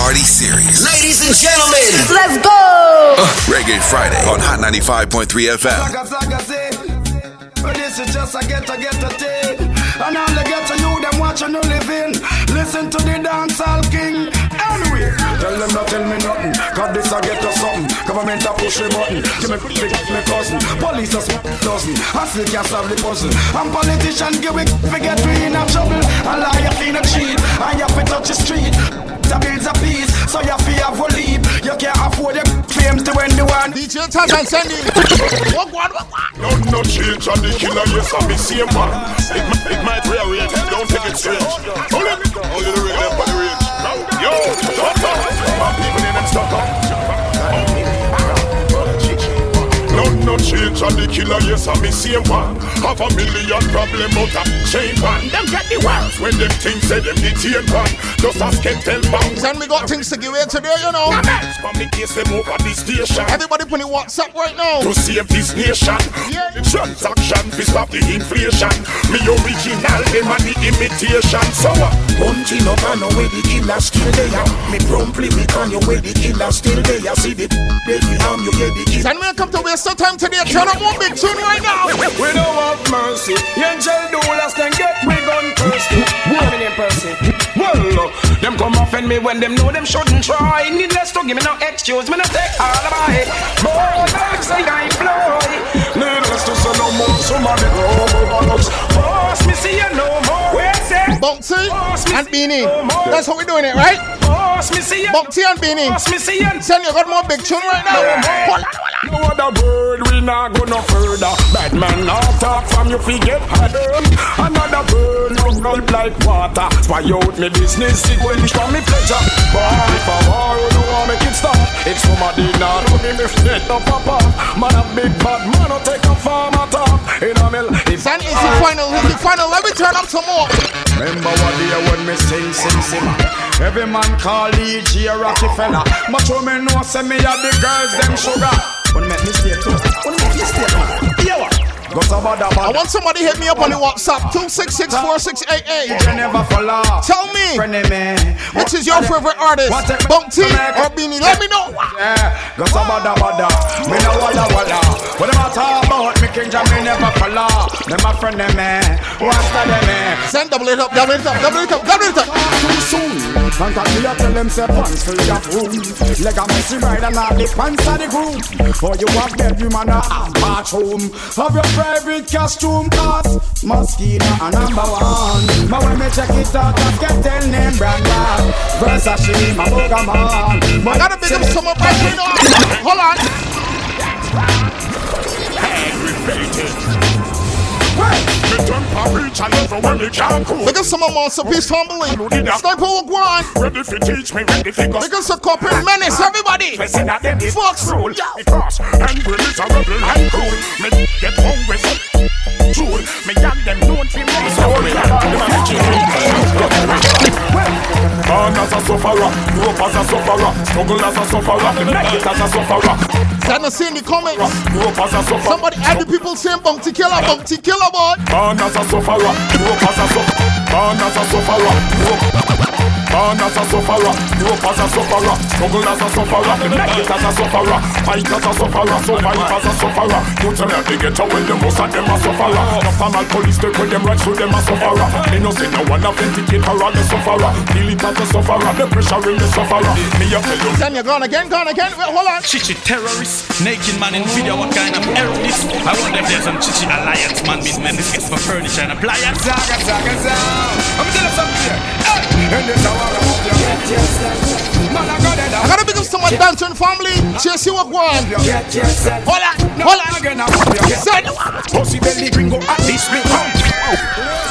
Party Series. Ladies and gentlemen, let's go. Uh, Reggae Friday on Hot 95.3 FM. But this is just a get a get a thing. And all the get to you, them watching you living. Listen to the dancehall king. Anyway, tell them not tell me nothing. Cause this I get us something. Government a push the button. Give me big me cousin. Police a smoke dozen. I still can't solve the puzzle. And politicians give it forget we in a trouble. A liar in a cheat. And you have to touch the street. The bills a peace. So you feel have a leap. You can't afford the fame to when the one. DJ Touch and Sandy. Walk one, walk one. No, no change on the killer, yes, I'm the same man. It, mi- it might rearrange, don't take it strange. Hold it, only the people in them stuck up. No, no the killer, yes, I'm the same one. Half a million problem, but a chain one. Them get the worst when them things say them the chain one. Just ask them tell bounce. And we got things to give away today, you know. From the case them over the station. Everybody put in WhatsApp right now. to save this nation. Yeah. The transaction to stop the inflation. Me original, them and the imitation. So uh, punching up and away the killer still there. Me promptly me on your way the killer still there. See the baby arm you get the killer. And we come to waste some time today. Turn up one big tune right now. We don't have mercy. Angel do last then get we gun thirsty. How many person? Well, uh, them come offend me when them know them shouldn't try. Needless to give me no excuse, me no take alibi. Boy, like say I fly. Needless to say no more, somebody go over Force me see you no more. Where say? Bounty and Beenie. That's how we doing it, right? You. And Beenie. Force me see you. Send you got more big tune right now. Hold on, hold on. No other word, we not go no further. Bad man now talk from you forget harder. Another bird, you gulp like water. Spy out me business, it will from me pleasure. But if I war, you don't want make it stop. If somebody not know me, me a pop. Man a big bad man, no take a farm at top. In a mill, if Send is the final, is the final. Let me turn up some more. Remember what day when me sing, sing, sing. Every man call E.G. Rockefeller. Much women know say me a the girls them sugar. When make me stay too. When make me stay too. I want somebody hit me up on the WhatsApp 2664688. You never fall off. Tell me, which is your favorite artist? The- Bounty or Beenie? Let me know. Yeah, go to bada. Me no walla walla. What them a talk about? Me king jam me never fall off. Them a friend them me. What's that them me? Send double it up, double it up, double it up, double it up. too soon. Contact me, I tell them say pants full of room. Leg a messy ride and all the pants of the group. For you have bedroom and a half bathroom. Have your private costume cause mosquito a number one. But when me check it out, I can tell name brand one. Versace, my Pokemon. I gotta big up some of my friend. Hold on. me turn for reach and everywhere me can cool. Big up some of Masterpiece Family. Sniper will go on. Ready for teach me, ready for go. Up some corporate menace, everybody. Listen at them is Fox. rule. Because and we is a rebel and cool. Me get hungry so true. Me young them known for me. So me Born as a sufferer, grew up as a sufferer, struggle as a sufferer, make it as a sufferer, Send us in the comments. grew up as a sufferer. Somebody add the people saying Bounty Killer, Bounty Killer, boy. Born as a sufferer, grew up as a sufferer, born as a sufferer, grew up. Born as a sufferer, grew up as a sufferer, struggle as a sufferer, make it as a sufferer, fight as a sufferer, survive as a sufferer. You tell me they get away, the most of them a sufferer. The formal police take with them right through them a sufferer. Me no say no one authenticate her as a sufferer, feel it as a sufferer, the pressure in the sufferer. Me a tell you. Then you're gone again, gone again. Wait, hold on. Chichi terrorist, naked man in video, what kind of error this? I wonder if there's some Chichi alliance man with men this gets for furniture and appliance. Zaga, zaga, zaga. I'm telling you something here. Hey, big up some of Danton family. Up one. Hold on, hold on. Again, I want you. Send Pussy belly gringo at this pump.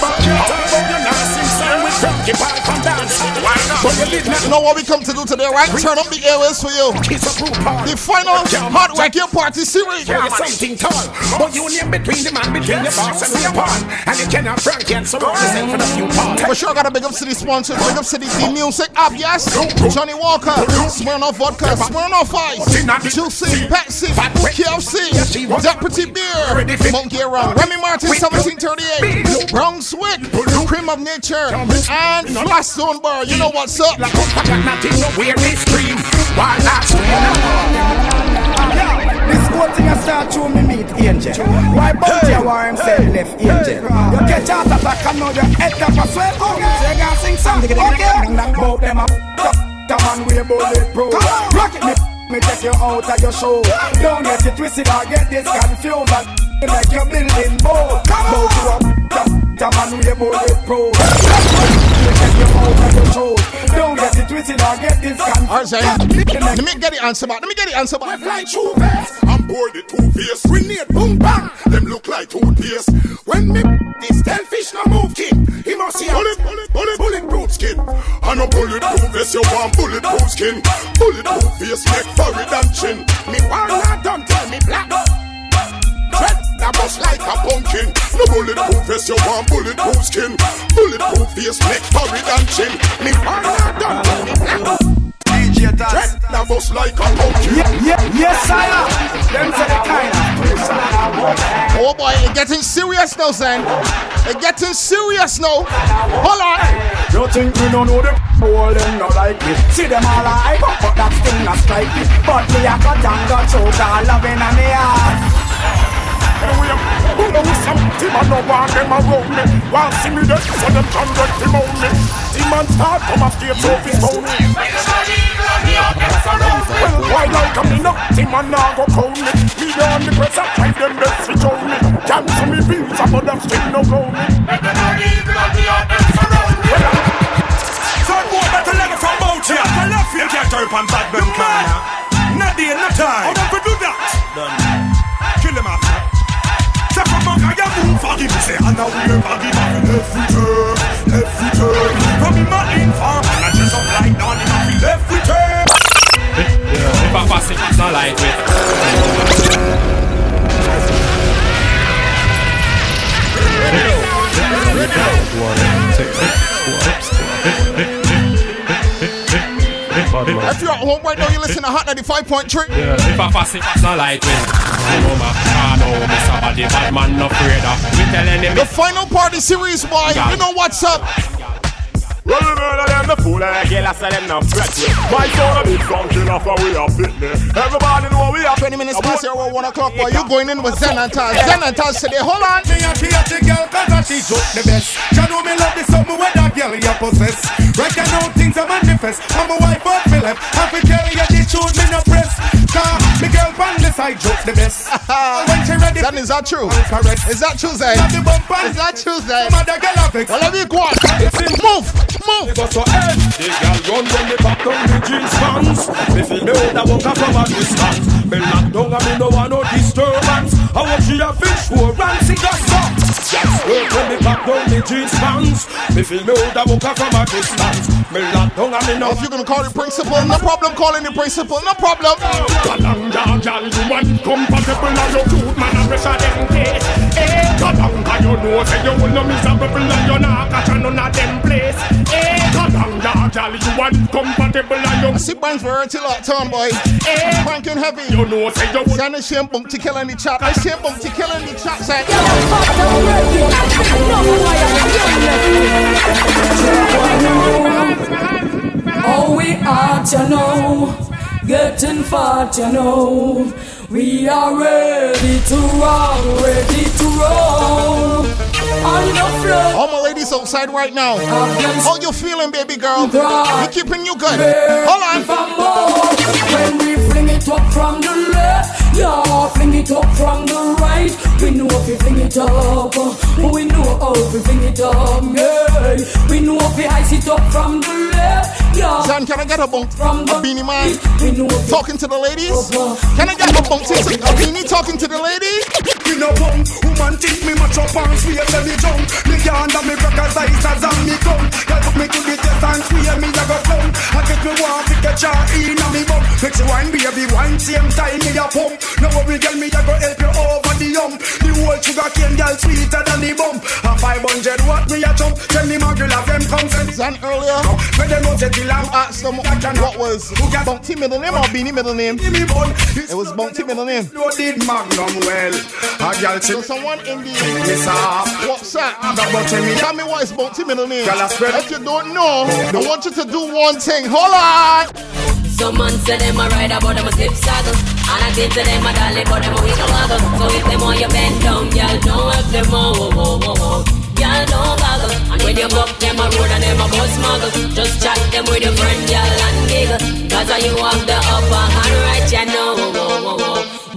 But you talk about your Nazi sign with Frankie Pie from dance. But you did not know what we come to do today, right? Turn up the airways for you. kiss a group party. The final Hot Reggae Party Series. You're something tall, but name between the man between the boss and the pawn, and you cannot Frankie and surround yourself with a few parts. For sure, gotta big up city sponsors, big up city the music. App, yes. Johnnie Walker, Smirnoff Vodka, Smirnoff Ice, Juicy, Pepsi, KFC, Deputy Beer, Monkey Rum, Remy Martin 1738, Brunswick, Cream of Nature, and Flash Zone Bar, you know what's up. Like up, I got nothing, no where me scream. Why not? This whole thing I start to me meet Angel. Why both hey. you war himself left Angel? You catch out attack and now your head up a sweat. Okay, so you gonna sing something. Okay, both them up. The man we bulletproof. Rock it, me, me take you out of your show. Don't get it twisted or get this confused. And make your building bold. Both you up. The man we bulletproof. Me take you out of your show. Don't get it twisted or get this confused. Let me get the answer back. Let me get the answer back. Like true face. I'm bored the two face. Grenade boom bang. Them look like toothpaste. When me this fish no move king. He must see bullet, bullet, bullet, bulletproof skin. And a bulletproof vest, you want bulletproof skin. Bulletproof face, neck, forehead and chin. Me want not done, tell me black. Bust like a pumpkin. No bulletproof vest, you want bulletproof skin. Bulletproof face, neck, forehead and chin. Me not done, tell me black. DJ Tread the bust like a pumpkin. Yeah, yeah, yes, sire. Them say the kind of Oh boy, it getting serious now, son. It getting serious now. Hold on. You don't think we don't know the whole them not like me See them all up but that still not strike me But me a cut and got choke all loving on me Anyway, know something I know want them around me Want see me dead so them can get him on me Demon start come off the office phone me Well, why like me no Demon now go call me Me down the press I drive them best to show me Cancel me bills but them still no go me Son boy better let it from out here you can't turn on bad a guy you move for Say and now we're baggy back Every turn, every turn From him a inform And I dress up like Don him a feel every turn If I pass it, it's not lightweight If you're at home right now, you listen to Hot 95.3. Yeah, if I pass it, it's not lightweight You know my car, no, Mr. Body, bad man, no afraid of Me The final party series, boy. You know what's up. Well, the murder them the fool and the girl I say them no threat with. My son a big for we are fit me. Everybody know we are 20 minutes past here, 1 o'clock, boy. You going in with Zen and Taz. Zen and Taz today. Hold on. Me a she a the girl cause a she joke the best She know me love the something where that girl you possess Reckon how things are manifest I'm a wife out me left Have to you the truth me no press Cause me girl pan the side joke the best. When she ready Zen, is that true? Is that true, Zen? Got the bump on Is that true, Zen? Some other girl have it Well, let me go on. Move, move. But so head, the girl run when me back down the jeans pants. Me feel me out a walk from a distance. Me lock down and me no want no disturbance. I want she a fish for rancy just stop Yes, when me back down the jeans pants. Me feel me out a walk from a distance Me lock down and me no If you're gonna call the principal, no problem calling the principal, no problem. Galang ya gal you want compatible and your food man a pressure them case. Eh, galang ya you know say you will no miserable and you not catch none of them place. Eh, galang ya gal you want compatible and your See Brands for till out town, boy. eh, Franking heavy. you know say you will Send a shame bunk to kill any chat. I shame bunk to kill any chat, say. Oh, we are, you know, getting fat, you know. We are ready to roll, ready to roll on the floor. All my ladies outside right now. How you feeling, baby girl? We keeping you good. Hold on. When we fling it up from the left, yeah, fling it up from the right. We know if we fling it up, uh, we know how we fling it up, yeah. We know if we ice it up from the left, yeah. Son, can I get a bunk? From the A Beenie Man. We know if Talking to the ladies? Uh, can I get a bunk? A beanie talking to the lady? Me no bum, woman think me much up and swear tell me jump. Me can't have me crackers eyes as and me come. Girl put me to the test and swear me like a come. I me want to catch her in a me bum. Make she wine baby wine same time me a pump. Now worry girl me a go help you over the hump. The whole sugar cane girl sweeter than the bump. A 500 watt me a jump. Tell me my girl have them Zan earlier, you asked them what was Bounty middle name or Beenie middle name. It was Bounty middle name. Loaded Magnum well. A girl, so someone in the WhatsApp, tell me what is Bounty middle name. If you don't know, I want you to do one thing. Hold on. Some man say them a ride about them a slip saddle. And I think to them a dolly but them a wiggle waggle. So if them want you bend down, girl, don't help them oh, oh, oh, oh. Girl, don't goggle. And when you buck them a road and them a bus muggle Just chat them with your friend, girl, and giggle. Cause you have the upper hand right, you know oh, oh, oh.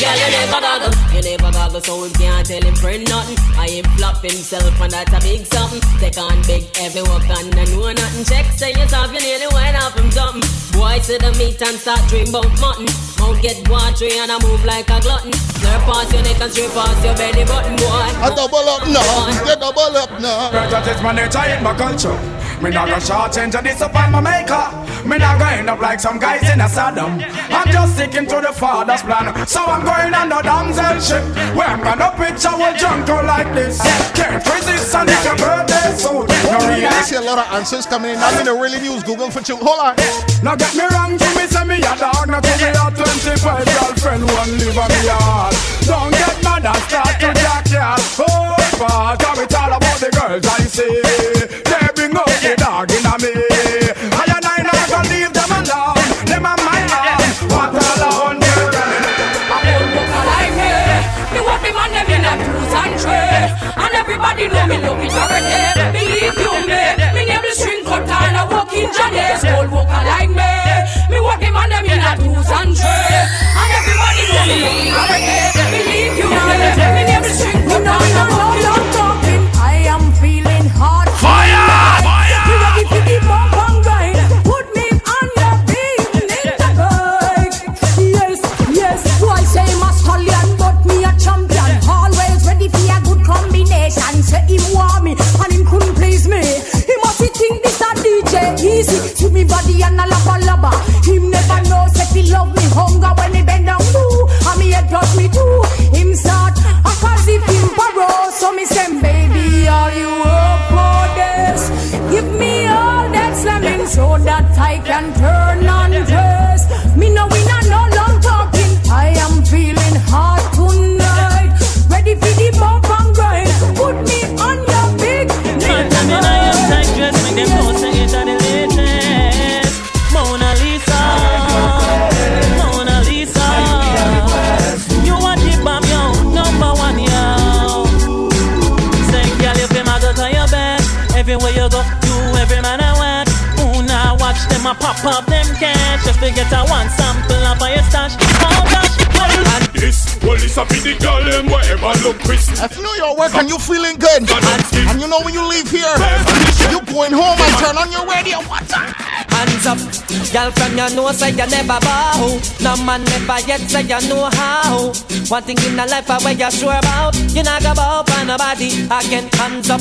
Girl, you never goggle, you never goggle, so we can't tell him friend nothing. I him flop himself, and that's a big something. Take on big, every work and I know nothing. Check, say yourself, you nearly went off him something. Boy, see the meat and start dream about mutton. Mouth get watery and I move like a glutton. Slurp past your neck and straight past your belly button, boy. I double up now, get double up now. That is my nature in my culture. Me not gonna short change and disappoint my maker. Me not gonna end up like some guys in a Saddam. I'm just sticking to the father's plan. So I'm going on the damsel ship. Where I'm gonna picture a jungle like this. Can't resist and it's your birthday soon. No I see a lot of answers coming in. I'm gonna really use Google for you. Hold on. Now get me wrong, to me say me a dog. Now to me a 25 girlfriend one live on me yard. Don't get mad and start to jack ya. Oh, fuck, it's all about the girls I see. Johnny's. Old walker like me. Me the man them in a twos and three. And everybody know me can turn on this. Me no win and no long talking. I am feeling hot tonight. Ready for the bump and grind. Put me on your big And then I am tight dress, make them the latest. Mona Lisa, Mona Lisa. You want the bomb, yo, number one, yo. You mag to everywhere you go, you every man now watch them a pop up them cash just to get a one sample of your stash. Oh gosh, well, And this, well, it's a the girl, them wherever look Chris. If you know your work and you feeling good, and you know when you leave here, you going home and turn on your radio. What time? Hands up, girl from your know say you never bow. No man never yet say you know how. One thing in the life I where you sure about, you not go bow for nobody. Again, hands up,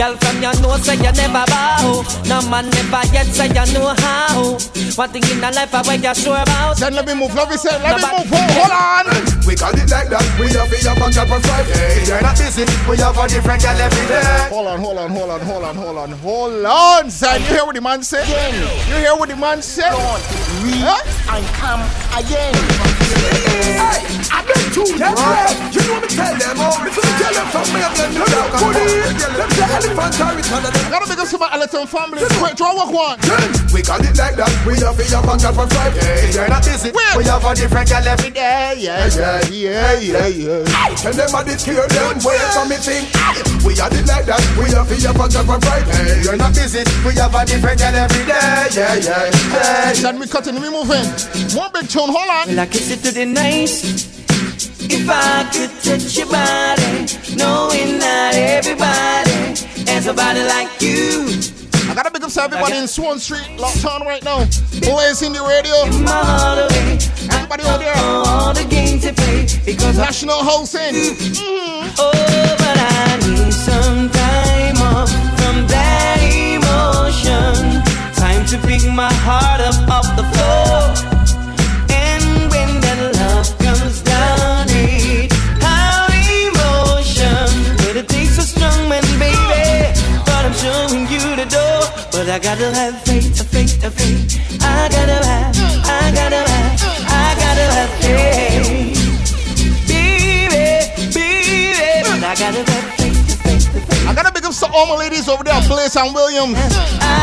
girl from your know say you never bow. No man never yet say you know how. One thing in the life I where you sure about. Then let me move, let me say, let me move. Hold, hold on. We call it like that. We have a contract on Friday. You're not busy. We have a different girl every day. Hold on, hold on, hold on, hold on, hold on, hold on, son. You hear what the man said? You hear what the man said? We Huh? and come again. Hey, I been too. That's right. You know me tell them. Oh, if you tell them from me, I'm gonna do that. Put it. Them say elephant carry one of them. Gotta make us some elephant family. Quick, draw walk one. We call it like that. We have a contract on Friday. You're not busy. We have a different girl every day. Yeah, yeah, yeah, yeah, yeah. Tell them I did hear them way from me thing. We are it like that. We have a contract on Friday. You're not busy. We have a different girl every day. Yeah, yeah, yeah. Then we cutting, we moving. One big tune, hold on. Well, I kiss it the nice. If I could touch your body, knowing not everybody has a body like you. I gotta big up to everybody in Swan Street, locked on right now. Always in the radio. Everybody over there. All the games play because National hosting. Mhm. oh, but I need some time off from that emotion. Time to pick my heart up off the floor. I gotta have faith, faith, faith. I gotta have, I gotta have, I gotta have faith. Baby, baby, but I gotta have faith. I gotta big up to all my ladies over there, Blaze and Williams.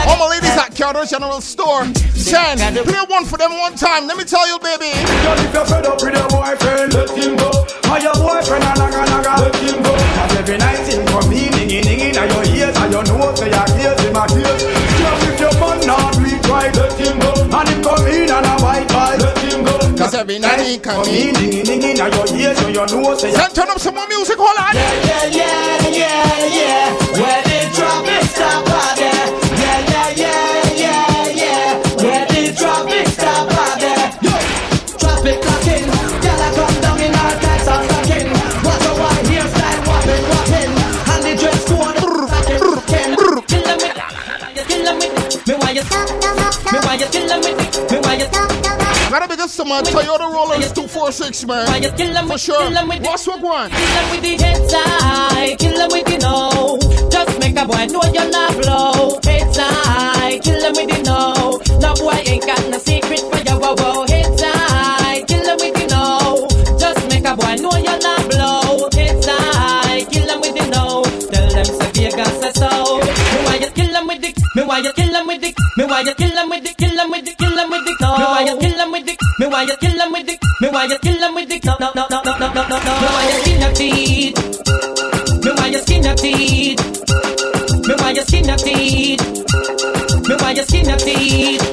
All my ladies at Carter General Store. Ten. Play one for them one time. Let me tell you, baby. Girl, if you're fed up with your boyfriend, let him go. Or your boyfriend a naga naga, let him go. Cause every night him come in, dinging dinging in your ears, and you say your ears in my ears. Girl, if your man not weak right, let him go. And him come in and a white boy, let him go. Cause every night he come in, dinging dinging in your ears, so you know say. Then turn up some more music, hold on. Yeah, yeah, yeah, yeah, yeah. Gotta up some uh, Toyota Rollers 246, man. For sure. What's what one? Kill 'em with the head kill 'em with the no. Just make a boy know you're not blow. Head kill 'em with the no. No boy ain't got no secret for your wow wow. Head side, kill 'em with the no. Just make a boy know you're not blow. Head kill 'em with the no. Tell them say Vegas say so. Me why you kill 'em with the, me why you kill 'em with the, me why you kill 'em with the, kill 'em with the, kill 'em with the no. Me why you kill why you kill 'em with the, me why you kill 'em with the no no no no no no no no. Me why you skin your teeth. Me why you skin your teeth. Me why you skin your teeth. Me why you skin your teeth.